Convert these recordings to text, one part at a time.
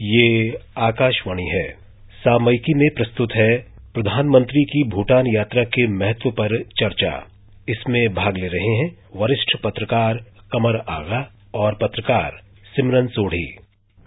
ये आकाशवाणी है। सामयिकी में प्रस्तुत है प्रधानमंत्री की भूटान यात्रा के महत्व पर चर्चा। इसमें भाग ले रहे हैं वरिष्ठ पत्रकार कमर आगा और पत्रकार सिमरन सोढ़ी।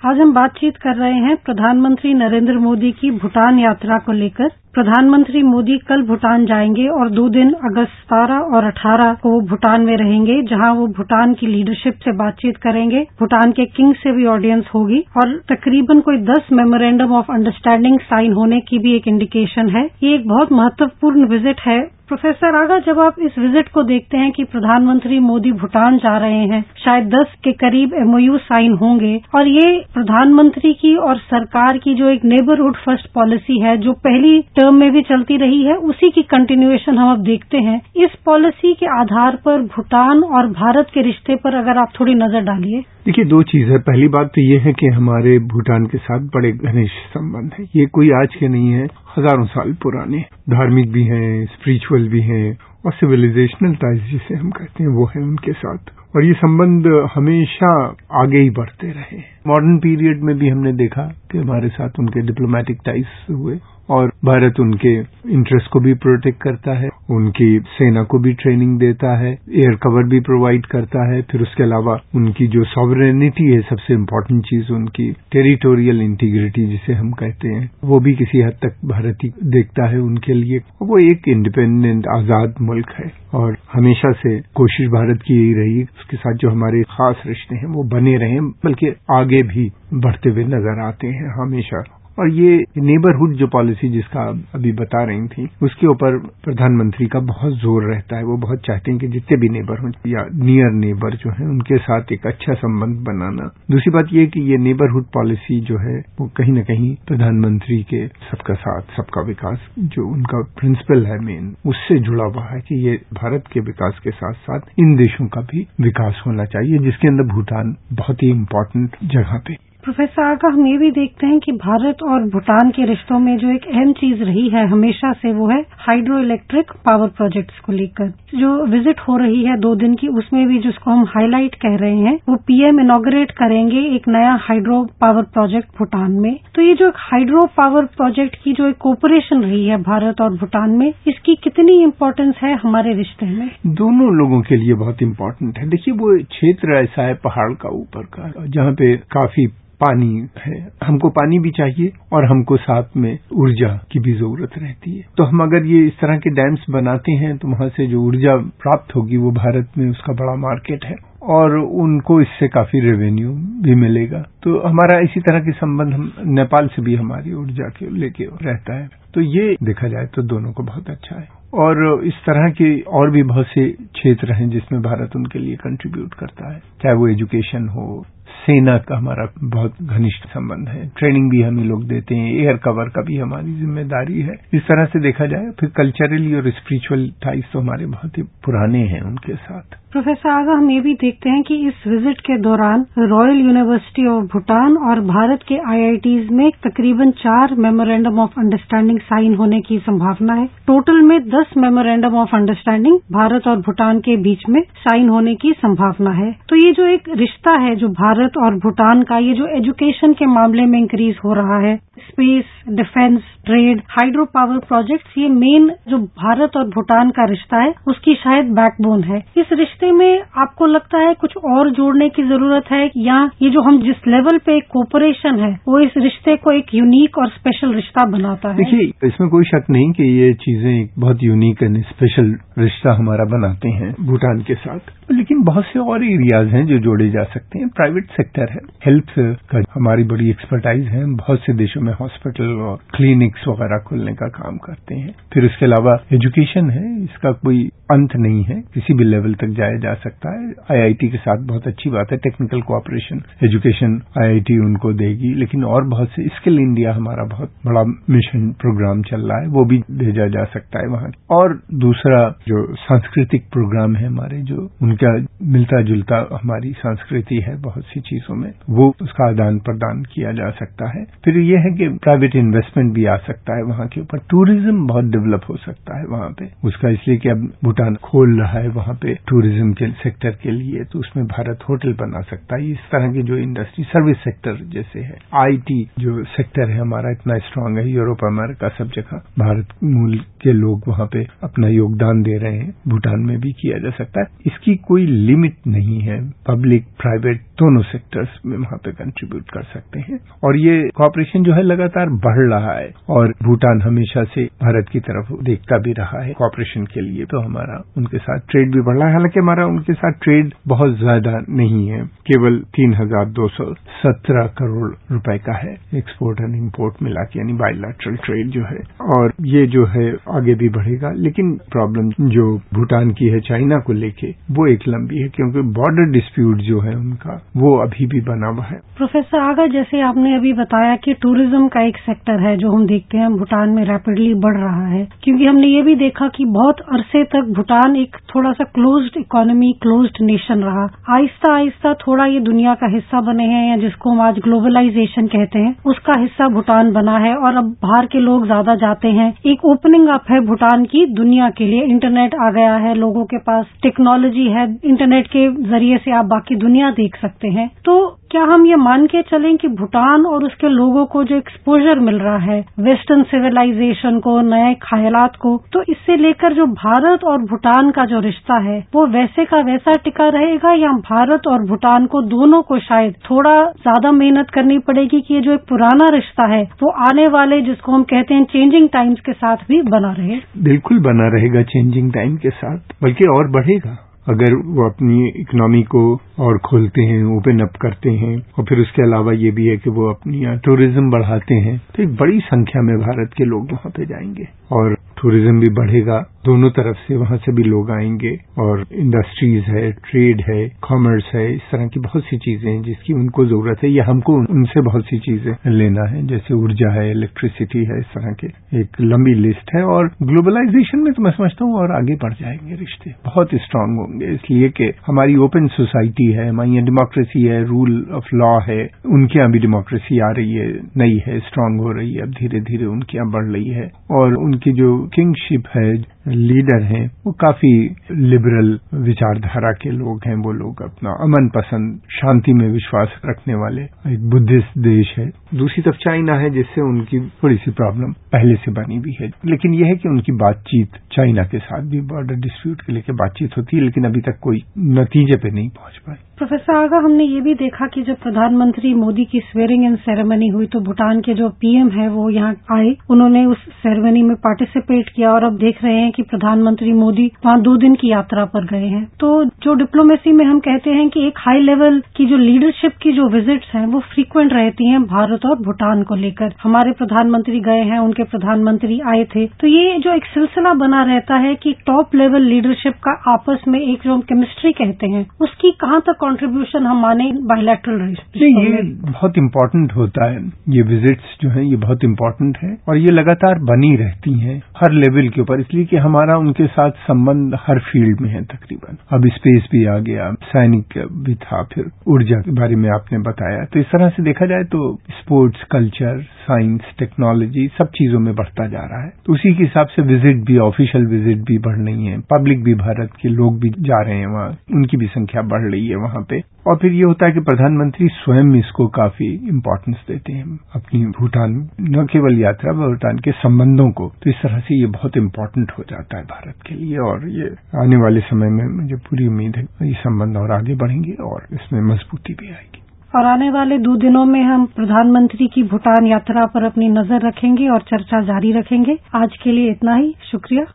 आज हम बातचीत कर रहे हैं प्रधानमंत्री नरेंद्र मोदी की भूटान यात्रा को लेकर। प्रधानमंत्री मोदी कल भूटान जाएँगे और दो दिन अगस्त सतारह और अठारह को भूटान में रहेंगे, जहाँ वो भूटान की लीडरशिप से बातचीत करेंगे। भूटान के किंग से भी ऑडियंस होगी और तकरीबन कोई दस मेमोरेंडम ऑफ़ अंडरस्टैंडिंग साइन होने की भी एक इंडिकेशन है। ये एक बहुत महत्वपूर्ण विज़िट है। प्रोफेसर आगा जब आप इस विज़िट को देखते हैं कि प्रधानमंत्री मोदी भूटान जा रहे हैं, शायद दस के करीब एमओयू साइन होंगे और ये प्रधानमंत्री की और सरकार की जो एक नेबरहुड फ़र्स्ट पॉलिसी है, जो पहली टर्म में भी चलती रही है, उसी की कंटिन्यूएशन हम अब देखते हैं। इस पॉलिसी के आधार पर भूटान और भारत के रिश्ते पर अगर आप थोड़ी नज़र डालिए। देखिए, दो चीज़ है। पहली बात तो ये है कि हमारे भूटान के साथ बड़े घनिष्ठ संबंध है। ये कोई आज के नहीं है, हज़ारों साल पुराने। धार्मिक भी हैं स्पिरिचुअल भी हैं, और सिविलाइजेशनल टाइज जिसे हम कहते हैं, वो है उनके साथ। और ये संबंध हमेशा आगे ही बढ़ते रहे मॉडर्न पीरियड में भी हमने देखा कि हमारे साथ उनके डिप्लोमेटिक टाइज हुए। और भारत उनके इंटरेस्ट को भी प्रोटेक्ट करता है, उनकी सेना को भी ट्रेनिंग देता है एयर कवर भी प्रोवाइड करता है, फिर उसके अलावा उनकी जो सॉवरेनिटी है, सबसे इम्पोर्टेंट चीज़ उनकी टेरिटोरियल इंटीग्रिटी जिसे हम कहते हैं, वो भी किसी हद तक भारत ही देखता है उनके लिए। वो एक इंडिपेंडेंट आज़ाद मुल्क है और हमेशा से कोशिश भारत की यही रही, उसके साथ जो हमारे खास रिश्ते हैं वो बने रहे, बल्कि आगे भी बढ़ते हुए नज़र आते हैं हमेशा। और ये नेबरहुड जो पॉलिसी जिसका अभी बता रही थी, उसके ऊपर प्रधानमंत्री का बहुत ज़ोर रहता है। वो बहुत चाहते हैं कि जितने भी नेबरहुड या नियर नेबर जो है, उनके साथ एक अच्छा संबंध बनाना। दूसरी बात यह कि ये नेबरहुड पॉलिसी जो है, वो कहीं न कहीं प्रधानमंत्री के सबका साथ, सबका विकास, जो उनका प्रिंसिपल है मेन उससे जुड़ा हुआ है कि ये भारत के विकास के साथ साथ इन देशों का भी विकास होना चाहिए, जिसके अंदर भूटान बहुत ही इम्पोर्टेंट जगह पे प्रोफेसर आगा हम ये भी देखते हैं कि भारत और भूटान के रिश्तों में जो एक अहम चीज़ रही है हमेशा से वो है हाइड्रो इलेक्ट्रिक पावर प्रोजेक्ट्स को लेकर। जो विज़िट हो रही है दो दिन की, उसमें भी जिसको हम हाईलाइट कह रहे हैं, वो पीएम इनोग्रेट करेंगे एक नया हाइड्रो पावर प्रोजेक्ट भूटान में। तो ये जो एक हाइड्रो पावर प्रोजेक्ट की जो एक कोऑपरेशन रही है भारत और भूटान में, इसकी कितनी इम्पोर्टेंस है हमारे रिश्ते में? दोनों लोगों के लिए बहुत इम्पोर्टेंट है। देखिए, वो क्षेत्र ऐसा है पहाड़ का ऊपर का, जहाँ पे काफ़ी पानी है। हमको पानी भी चाहिए और हमको साथ में ऊर्जा की भी ज़रूरत रहती है। तो हम अगर ये इस तरह के डैम्स बनाते हैं तो वहाँ से जो ऊर्जा प्राप्त होगी, वो भारत में उसका बड़ा मार्केट है। और उनको इससे काफ़ी रेवेन्यू भी मिलेगा। तो हमारा इसी तरह के संबंध हम नेपाल से भी हमारी ऊर्जा के लेके रहता है। तो ये देखा जाए तो दोनों को बहुत अच्छा है। और इस तरह के और भी बहुत से क्षेत्र हैं, जिसमें भारत उनके लिए कंट्रीब्यूट करता है। चाहे वो एजुकेशन हो सेना का हमारा बहुत घनिष्ठ संबंध है। ट्रेनिंग भी हम लोग देते हैं, एयर कवर का भी हमारी ज़िम्मेदारी है। इस तरह से देखा जाए, फिर कल्चरली और स्पिरिचुअल टाइज तो हमारे बहुत ही पुराने हैं उनके साथ। प्रोफेसर आगा, हम ये भी देखते हैं कि इस विज़िट के दौरान रॉयल यूनिवर्सिटी ऑफ़ भूटान और भारत के आईआईटीज में तकरीबन चार मेमोरेंडम ऑफ़ अंडरस्टैंडिंग साइन होने की संभावना है। टोटल में दस मेमोरेंडम ऑफ़ अंडरस्टैंडिंग भारत और भूटान के बीच में साइन होने की संभावना है। तो ये जो एक रिश्ता है, जो भारत और भूटान का ये जो एजुकेशन के मामले में इंक्रीज हो रहा है space defence trade hydro power projects ये मेन जो भारत और भूटान का रिश्ता है, उसकी शायद बैकबोन है। इस रिश्ते में आपको लगता है कुछ और जोड़ने की ज़रूरत है या ये जो हम जिस लेवल पे कोऑपरेशन है, वो इस रिश्ते को एक यूनिक और स्पेशल रिश्ता बनाता है? देखिए, इसमें कोई शक नहीं कि ये चीज़ें एक बहुत यूनिक एंड स्पेशल रिश्ता हमारा बनाते हैं भूटान के साथ। लेकिन बहुत से और एरियाज़ हैं जो जोड़े जा सकते हैं। प्राइवेट सेक्टर है। हेल्थ का हमारी बड़ी एक्सपर्टाइज है। बहुत से देशों में हॉस्पिटल और क्लिनिक्स वगैरह खुलने का काम करते हैं। फिर उसके अलावा एजुकेशन है। इसका कोई अंत नहीं है। किसी भी लेवल तक जाया जा सकता है। आईआईटी के साथ बहुत अच्छी बात है। टेक्निकल कोऑपरेशन एजुकेशन आईआईटी उनको देगी। लेकिन और बहुत से स्किल इंडिया हमारा बहुत बड़ा मिशन प्रोग्राम चल रहा है। वो भी भेजा जा सकता है वहाँ। और दूसरा जो सांस्कृतिक प्रोग्राम है हमारे, जो उनका मिलता जुलता हमारी संस्कृति है, बहुत सी सी चीज़ों में वो उसका आदान प्रदान किया जा सकता है। फिर ये है कि प्राइवेट इन्वेस्टमेंट भी आ सकता है वहाँ के ऊपर। टूरिज़्म बहुत डेवलप हो सकता है वहाँ पे। उसका इसलिए कि अब भूटान खोल रहा है वहाँ पे टूरिज़्म के सेक्टर के लिए तो उसमें भारत होटल बना सकता है। इस तरह की जो इंडस्ट्री सर्विस सेक्टर जैसे है। आईटी जो सेक्टर है हमारा, इतना स्ट्रांग है। यूरोप अमेरिका सब जगह भारत मूल के लोग वहाँ पे अपना योगदान दे रहे हैं। भूटान में भी किया जा सकता है। इसकी कोई लिमिट नहीं है। पब्लिक प्राइवेट दोनों सेक्टर्स में वहाँ पे कंट्रीब्यूट कर सकते हैं। और ये कॉपरेशन जो है लगातार बढ़ रहा है और भूटान हमेशा से भारत की तरफ़ देखता भी रहा है कॉपरेशन के लिए। तो हमारा उनके साथ ट्रेड भी बढ़ रहा है। हालाँकि हमारा उनके साथ ट्रेड बहुत ज़्यादा नहीं है। केवल तीन हज़ार दो सौ सत्रह करोड़ रुपए का है एक्सपोर्ट एंड इम्पोर्ट मिला के यानी बायोलैटरल ट्रेड जो है। और ये जो है आगे भी बढ़ेगा। लेकिन प्रॉब्लम जो भूटान की है, चाइना को लेके, वो एक लंबी है, क्योंकि बॉर्डर डिस्प्यूट जो है उनका वो अभी भी बना हुआ है। प्रोफेसर आगा, जैसे आपने अभी बताया कि टूरिज़्म का एक सेक्टर है जो हम देखते हैं, भूटान में रैपिडली बढ़ रहा है। क्योंकि हमने ये भी देखा कि बहुत अरसे तक भूटान एक थोड़ा सा क्लोज्ड इकोनॉमी क्लोज्ड नेशन रहा। आहिस्ता आहिस्ता थोड़ा ये दुनिया का हिस्सा बने हैं, या जिसको हम आज ग्लोबलाइजेशन कहते हैं, उसका हिस्सा भूटान बना है। और अब बाहर के लोग ज़्यादा जाते हैं। एक ओपनिंग अप है भूटान की दुनिया के लिए। इंटरनेट आ गया है लोगों के पास। टेक्नोलॉजी है। इंटरनेट के ज़रिए से आप बाकी दुनिया देख सकते सकते हैं। तो क्या हम ये मान के चलें कि भूटान और उसके लोगों को जो एक्सपोजर मिल रहा है वेस्टर्न सिविलाइजेशन को, नए ख्यालात को तो इससे लेकर जो भारत और भूटान का जो रिश्ता है, वो वैसे का वैसा टिका रहेगा या भारत और भूटान को दोनों को शायद थोड़ा ज़्यादा मेहनत करनी पड़ेगी कि ये जो एक पुराना रिश्ता है, वो आने वाले जिसको हम कहते हैं चेंजिंग टाइम्स के साथ भी बना रहे? बिल्कुल बना रहेगा चेंजिंग टाइम के साथ, बल्कि और बढ़ेगा। अगर वो अपनी इकोनॉमी को और खोलते हैं ओपन अप करते हैं, और फिर उसके अलावा ये भी है कि वो अपनी टूरिज़्म बढ़ाते हैं तो एक बड़ी संख्या में भारत के लोग वहाँ पे जाएँगे। और टूरिज़्म भी बढ़ेगा, दोनों तरफ़ से वहाँ से भी लोग आएँगे और इंडस्ट्रीज़ है ट्रेड है कॉमर्स है, इस तरह की बहुत सी चीज़ें हैं जिसकी उनको ज़रूरत है या हमको उनसे बहुत सी चीज़ें लेना है, जैसे ऊर्जा है इलेक्ट्रिसिटी है, इस तरह के एक लंबी लिस्ट है और ग्लोबलाइजेशन में तो मैं समझता हूँ और आगे बढ़ जाएँगे रिश्ते, बहुत स्ट्रांग होंगे। इसलिए कि हमारी ओपन सोसाइटी है, हमारी डेमोक्रेसी है रूल ऑफ़ लॉ है, उनके यहाँ भी डेमोक्रेसी आ रही है, नई है स्ट्रांग हो रही है, अब धीरे धीरे उनके यहाँ बढ़ रही है और उनकी जो किंगशिप है लीडर हैं, वो काफ़ी लिबरल विचारधारा के लोग हैं, वो लोग अपना अमन पसंद शांति में विश्वास रखने वाले एक बुद्धिस्ट देश है। दूसरी तरफ़ चाइना है, जिससे उनकी थोड़ी सी प्रॉब्लम पहले से बनी हुई है। लेकिन यह है कि उनकी बातचीत चाइना के साथ भी बॉर्डर डिस्प्यूट के लेकर बातचीत होती है, लेकिन अभी तक कोई नतीजे पे नहीं पहुँच पाई। प्रोफेसर आगा, हमने ये भी देखा कि जब प्रधानमंत्री मोदी की स्वेरिंग इन सेरेमनी हुई तो भूटान के जो पीएम है, वो यहाँ आए। उन्होंने उस सेरेमनी में पार्टिसिपेट किया और अब देख रहे हैं कि प्रधानमंत्री मोदी वहाँ दो दिन की यात्रा पर गए हैं। तो जो डिप्लोमेसी में हम कहते हैं कि एक हाई लेवल की जो लीडरशिप की जो विजिट्स हैं, वो फ्रीक्वेंट रहती हैं भारत और भूटान को लेकर। हमारे प्रधानमंत्री गए हैं, उनके प्रधानमंत्री आए थे। तो ये जो एक सिलसिला बना रहता है कि टॉप लेवल लीडरशिप का आपस में एक जो हम केमिस्ट्री कहते हैं, उसकी कहाँ तक कॉन्ट्रीब्यूशन हम माने बायोलैटरल नहीं ये बहुत इम्पोर्टेंट होता है। ये विजिट्स जो है ये बहुत इम्पोर्टेंट है और ये लगातार बनी रहती हैं हर लेवल के ऊपर। इसलिए कि हमारा उनके साथ संबंध हर फ़ील्ड में है तकरीबन। अब स्पेस भी आ गया सैनिक भी था फिर ऊर्जा के बारे में आपने बताया। तो इस तरह से देखा जाए तो स्पोर्ट्स कल्चर साइंस टेक्नोलॉजी सब चीज़ों में बढ़ता जा रहा है। तो उसी के हिसाब से विज़िट भी ऑफिशियल विज़िट भी बढ़ रही है। पब्लिक भी भारत के लोग भी जा रहे हैं वहाँ। उनकी भी संख्या बढ़ रही है वहाँ। पे। और फिर ये होता है कि प्रधानमंत्री स्वयं इसको काफ़ी इम्पोर्टेंस देते हैं, अपनी भूटान, न केवल यात्रा, भूटान के संबंधों को। तो इस तरह से ये बहुत इम्पोर्टेंट हो जाता है भारत के लिए, और ये आने वाले समय में मुझे पूरी उम्मीद है ये संबंध और आगे बढ़ेंगे, और इसमें मजबूती भी आएगी। और आने वाले दो दिनों में हम प्रधानमंत्री की भूटान यात्रा पर अपनी नज़र रखेंगे और चर्चा जारी रखेंगे। आज के लिए इतना ही। शुक्रिया।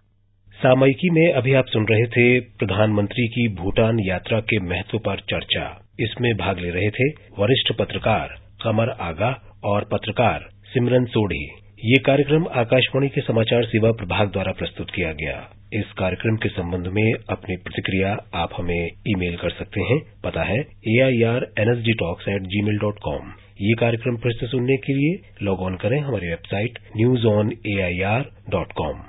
सामयिकी में अभी आप सुन रहे थे प्रधानमंत्री की भूटान यात्रा के महत्व पर चर्चा। इसमें भाग ले रहे थे वरिष्ठ पत्रकार कमर आगा और पत्रकार सिमरन सोढ़ी। ये कार्यक्रम आकाशवाणी के समाचार सेवा प्रभाग द्वारा प्रस्तुत किया गया। इस कार्यक्रम के संबंध में अपनी प्रतिक्रिया आप हमें ईमेल कर सकते हैं। पता है A I R NSD talks at Gmail dot com ये कार्यक्रम फिर से सुनने के लिए लॉग ऑन करें हमारी website news on A I R dot com